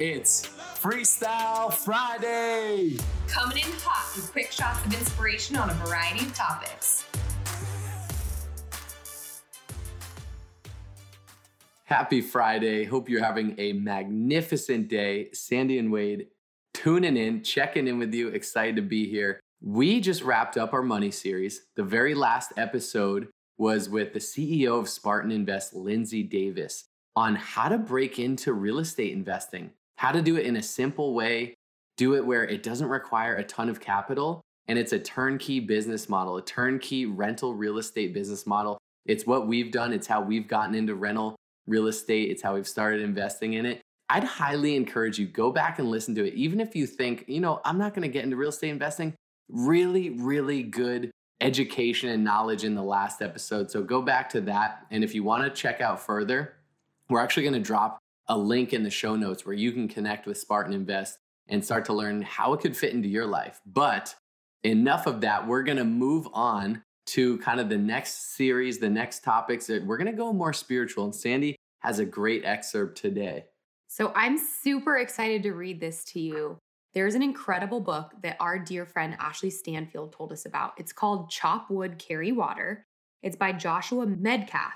It's Freestyle Friday. Coming in hot with quick shots of inspiration on a variety of topics. Happy Friday. Hope you're having a magnificent day. Sandy and Wade tuning in, checking in with you. Excited to be here. We just wrapped up our money series. The very last episode was with the CEO of Spartan Invest, Lindsay Davis, on how to break into real estate investing, how to do it in a simple way, do it where it doesn't require a ton of capital. And it's a turnkey business model, a turnkey rental real estate business model. It's what we've done, it's how we've gotten into rental real estate, it's how we've started investing in it. I'd highly encourage you go back and listen to it even if you think, you know, I'm not going to get into real estate investing. Really, really good education and knowledge in the last episode. So go back to that. And if you want to check out further, we're actually going to drop a link in the show notes where you can connect with Spartan Invest and start to learn how it could fit into your life. But enough of that. We're going to move on to kind of the next series, the next topics. We're going to go more spiritual. And Sandy has a great excerpt today. So I'm super excited to read this to you. There's an incredible book that our dear friend Ashley Stanfield told us about. It's called Chop Wood, Carry Water. It's by Joshua Medcalf.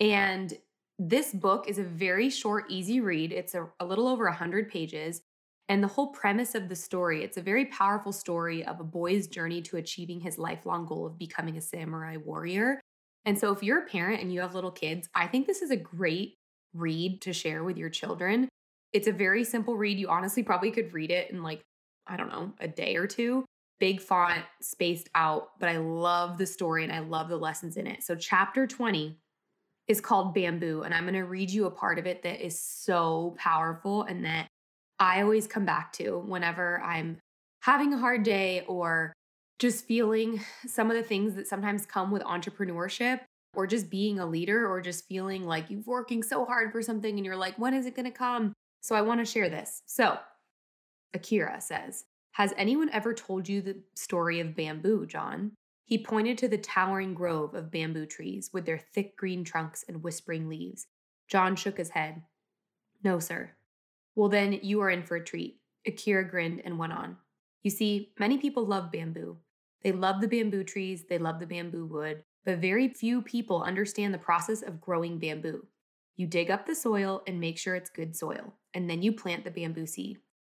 And this book is a very short, easy read. It's a, a little over 100 pages. And the whole premise of the story, it's a very powerful story of a boy's journey to achieving his lifelong goal of becoming a samurai warrior. And so, if you're a parent and you have little kids, I think this is a great read to share with your children it's a very simple read. You honestly probably could read it in like, I don't know, a day or two. Big font, spaced out, but I love the story and I love the lessons in it. So, chapter 20 is called Bamboo, and I'm going to read you a part of it that is so powerful and that I always come back to whenever I'm having a hard day or just feeling some of the things that sometimes come with entrepreneurship or just being a leader or just feeling like you're working so hard for something and you're like, when is it going to come? So I want to share this. So Akira says, Has anyone ever told you the story of bamboo, John? He pointed to the towering grove of bamboo trees with their thick green trunks and whispering leaves. John shook his head. No, sir. Well, then you are in for a treat. Akira grinned and went on. You see, many people love bamboo. They love the bamboo trees, they love the bamboo wood, but very few people understand the process of growing bamboo. You dig up the soil and make sure it's good soil, and then you plant the bamboo seed.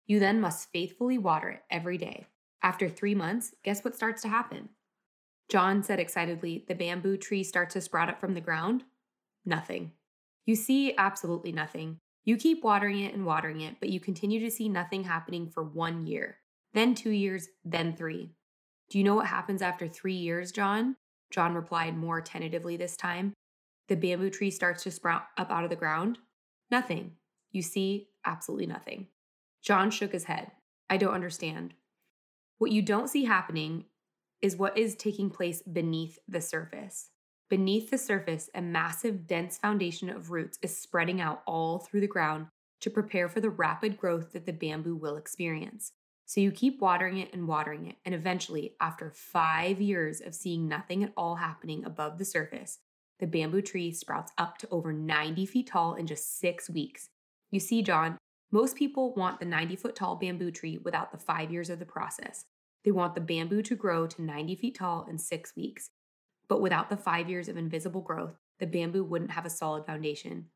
You then must faithfully water it every day. After three months, guess what starts to happen? John said excitedly, The bamboo tree starts to sprout up from the ground? Nothing. You see absolutely nothing. You keep watering it and watering it, but you continue to see nothing happening for one year, then two years, then three. Do you know what happens after three years, John? John replied more tentatively this time the bamboo tree starts to sprout up out of the ground? Nothing. You see absolutely nothing. John shook his head. I don't understand. What you don't see happening is what is taking place beneath the surface. Beneath the surface, a massive, dense foundation of roots is spreading out all through the ground to prepare for the rapid growth that the bamboo will experience. So you keep watering it and watering it, and eventually, after five years of seeing nothing at all happening above the surface, the bamboo tree sprouts up to over 90 feet tall in just six weeks. You see, John, most people want the 90 foot tall bamboo tree without the five years of the process. They want the bamboo to grow to 90 feet tall in six weeks. But without the five years of invisible growth, the bamboo wouldn't have a solid foundation,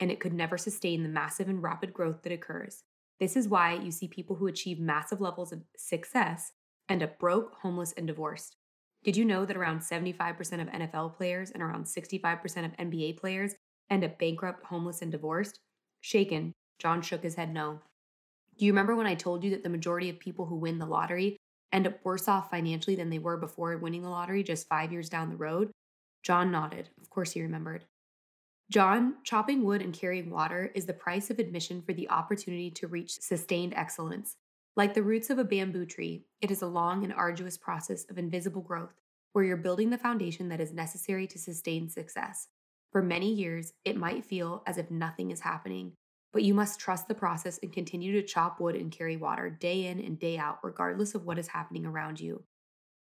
and it could never sustain the massive and rapid growth that occurs. This is why you see people who achieve massive levels of success end up broke, homeless, and divorced. Did you know that around 75% of NFL players and around 65% of NBA players end up bankrupt, homeless, and divorced? Shaken, John shook his head no. Do you remember when I told you that the majority of people who win the lottery end up worse off financially than they were before winning the lottery just five years down the road? John nodded. Of course, he remembered. John, chopping wood and carrying water is the price of admission for the opportunity to reach sustained excellence. Like the roots of a bamboo tree, it is a long and arduous process of invisible growth where you're building the foundation that is necessary to sustain success. For many years, it might feel as if nothing is happening, but you must trust the process and continue to chop wood and carry water day in and day out, regardless of what is happening around you.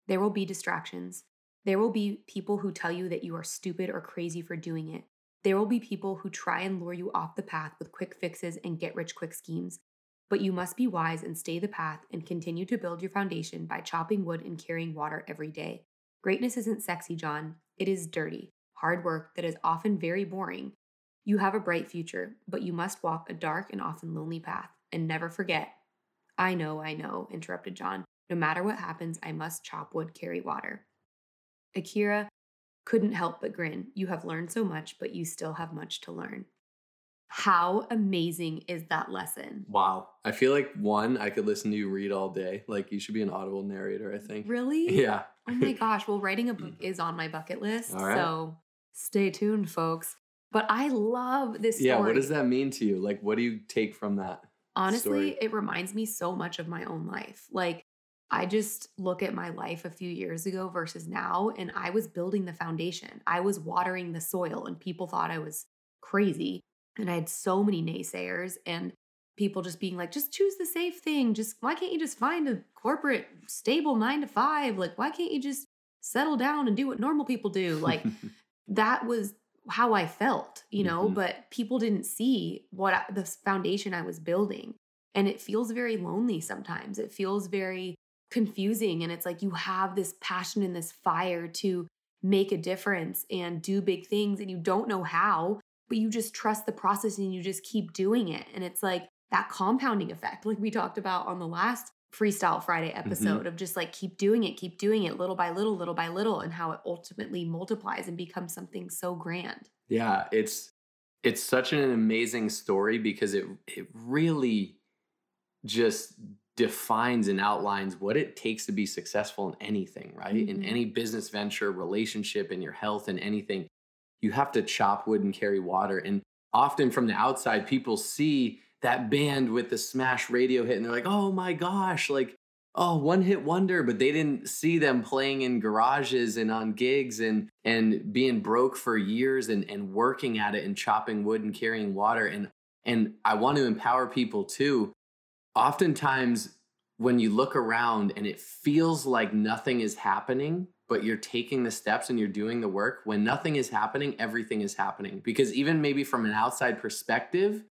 There will be distractions. There will be people who tell you that you are stupid or crazy for doing it. There will be people who try and lure you off the path with quick fixes and get rich quick schemes. but you must be wise and stay the path and continue to build your foundation by chopping wood and carrying water every day. Greatness isn't sexy, John. It is dirty, hard work that is often very boring. You have a bright future, but you must walk a dark and often lonely path. And never forget. I know, I know, interrupted John. No matter what happens, I must chop wood, carry water. Akira couldn't help but grin. You have learned so much, but you still have much to learn. How amazing is that lesson? Wow. I feel like one, I could listen to you read all day. Like you should be an audible narrator, I think. Really? Yeah. oh my gosh. Well, writing a book is on my bucket list. So stay tuned, folks. But I love this story. Yeah, what does that mean to you? Like, what do you take from that? Honestly, story? it reminds me so much of my own life. Like, I just look at my life a few years ago versus now, and I was building the foundation. I was watering the soil, and people thought I was crazy. And I had so many naysayers and people just being like, just choose the safe thing. Just why can't you just find a corporate stable nine to five? Like, why can't you just settle down and do what normal people do? Like, that was how I felt, you know, Mhm. but people didn't see what I, the foundation I was building. And it feels very lonely sometimes. It feels very confusing. And it's like you have this passion and this fire to make a difference and do big things, and you don't know how, but you just trust the process and you just keep doing it. And it's like that compounding effect, like we talked about on the last Freestyle Friday episode of just like keep doing it, keep doing it little by little, little by little, and how it ultimately multiplies and becomes something so grand. Yeah, it's it's such an amazing story because it it really just defines and outlines what it takes to be successful in anything, right? In Mhm. any business venture, relationship, in your health, and anything, you have to chop wood and carry water. And often from the outside, people see that band with the smash radio hit and they're like, oh my gosh, like, oh, one hit wonder. But they didn't see them playing in garages and on gigs and and being broke for years and, and working at it and chopping wood and carrying water. And and I want to empower people too. Oftentimes when you look around and it feels like nothing is happening, but you're taking the steps and you're doing the work, when nothing is happening, everything is happening. Because even maybe from an outside perspective,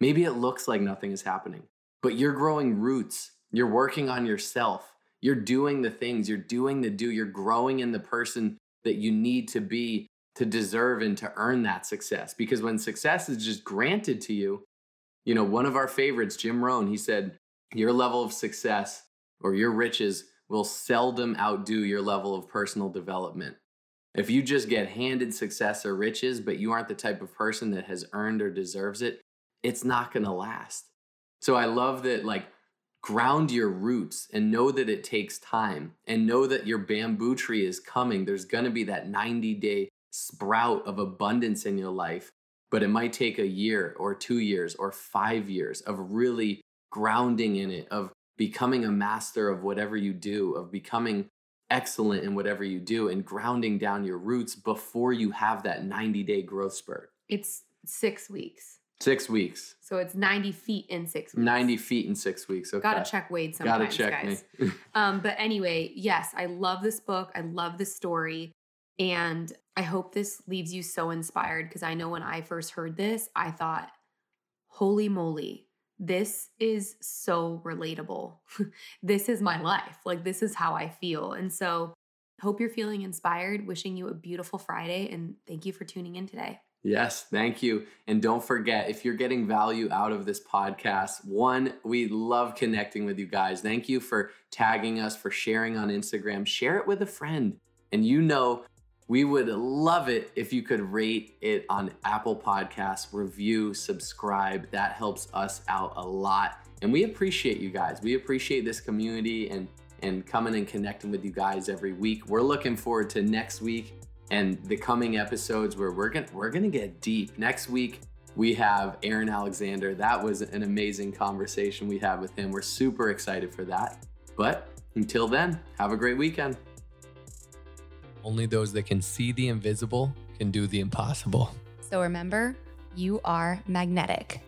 maybe it looks like nothing is happening, but you're growing roots. You're working on yourself. You're doing the things, you're doing the do, you're growing in the person that you need to be to deserve and to earn that success. Because when success is just granted to you, you know, one of our favorites, Jim Rohn, he said, your level of success or your riches will seldom outdo your level of personal development. If you just get handed success or riches, but you aren't the type of person that has earned or deserves it, it's not going to last. So I love that, like, ground your roots and know that it takes time and know that your bamboo tree is coming. There's going to be that 90 day sprout of abundance in your life, but it might take a year or two years or five years of really grounding in it, of becoming a master of whatever you do, of becoming excellent in whatever you do, and grounding down your roots before you have that 90 day growth spurt. It's six weeks. Six weeks, So it's 90 feet in six weeks. 90 feet in six weeks. Okay. Gotta check Wade sometimes, Gotta check guys. me. Um, but anyway, yes, I love this book. I love this story. And I hope this leaves you so inspired because I know when I first heard this, I thought, holy moly, this is so relatable. this is my life. Like, this is how I feel. And so, hope you're feeling inspired. Wishing you a beautiful Friday. And thank you for tuning in today. Yes, thank you. And don't forget, if you're getting value out of this podcast, one, we love connecting with you guys. Thank you for tagging us, for sharing on Instagram. Share it with a friend. And you know, we would love it if you could rate it on Apple Podcasts, review, subscribe. That helps us out a lot. And we appreciate you guys. We appreciate this community and and coming and connecting with you guys every week. We're looking forward to next week and the coming episodes where we're gonna we're gonna get deep. Next week we have Aaron Alexander. That was an amazing conversation we had with him. We're super excited for that. But until then, have a great weekend. Only those that can see the invisible can do the impossible. So remember, you are magnetic.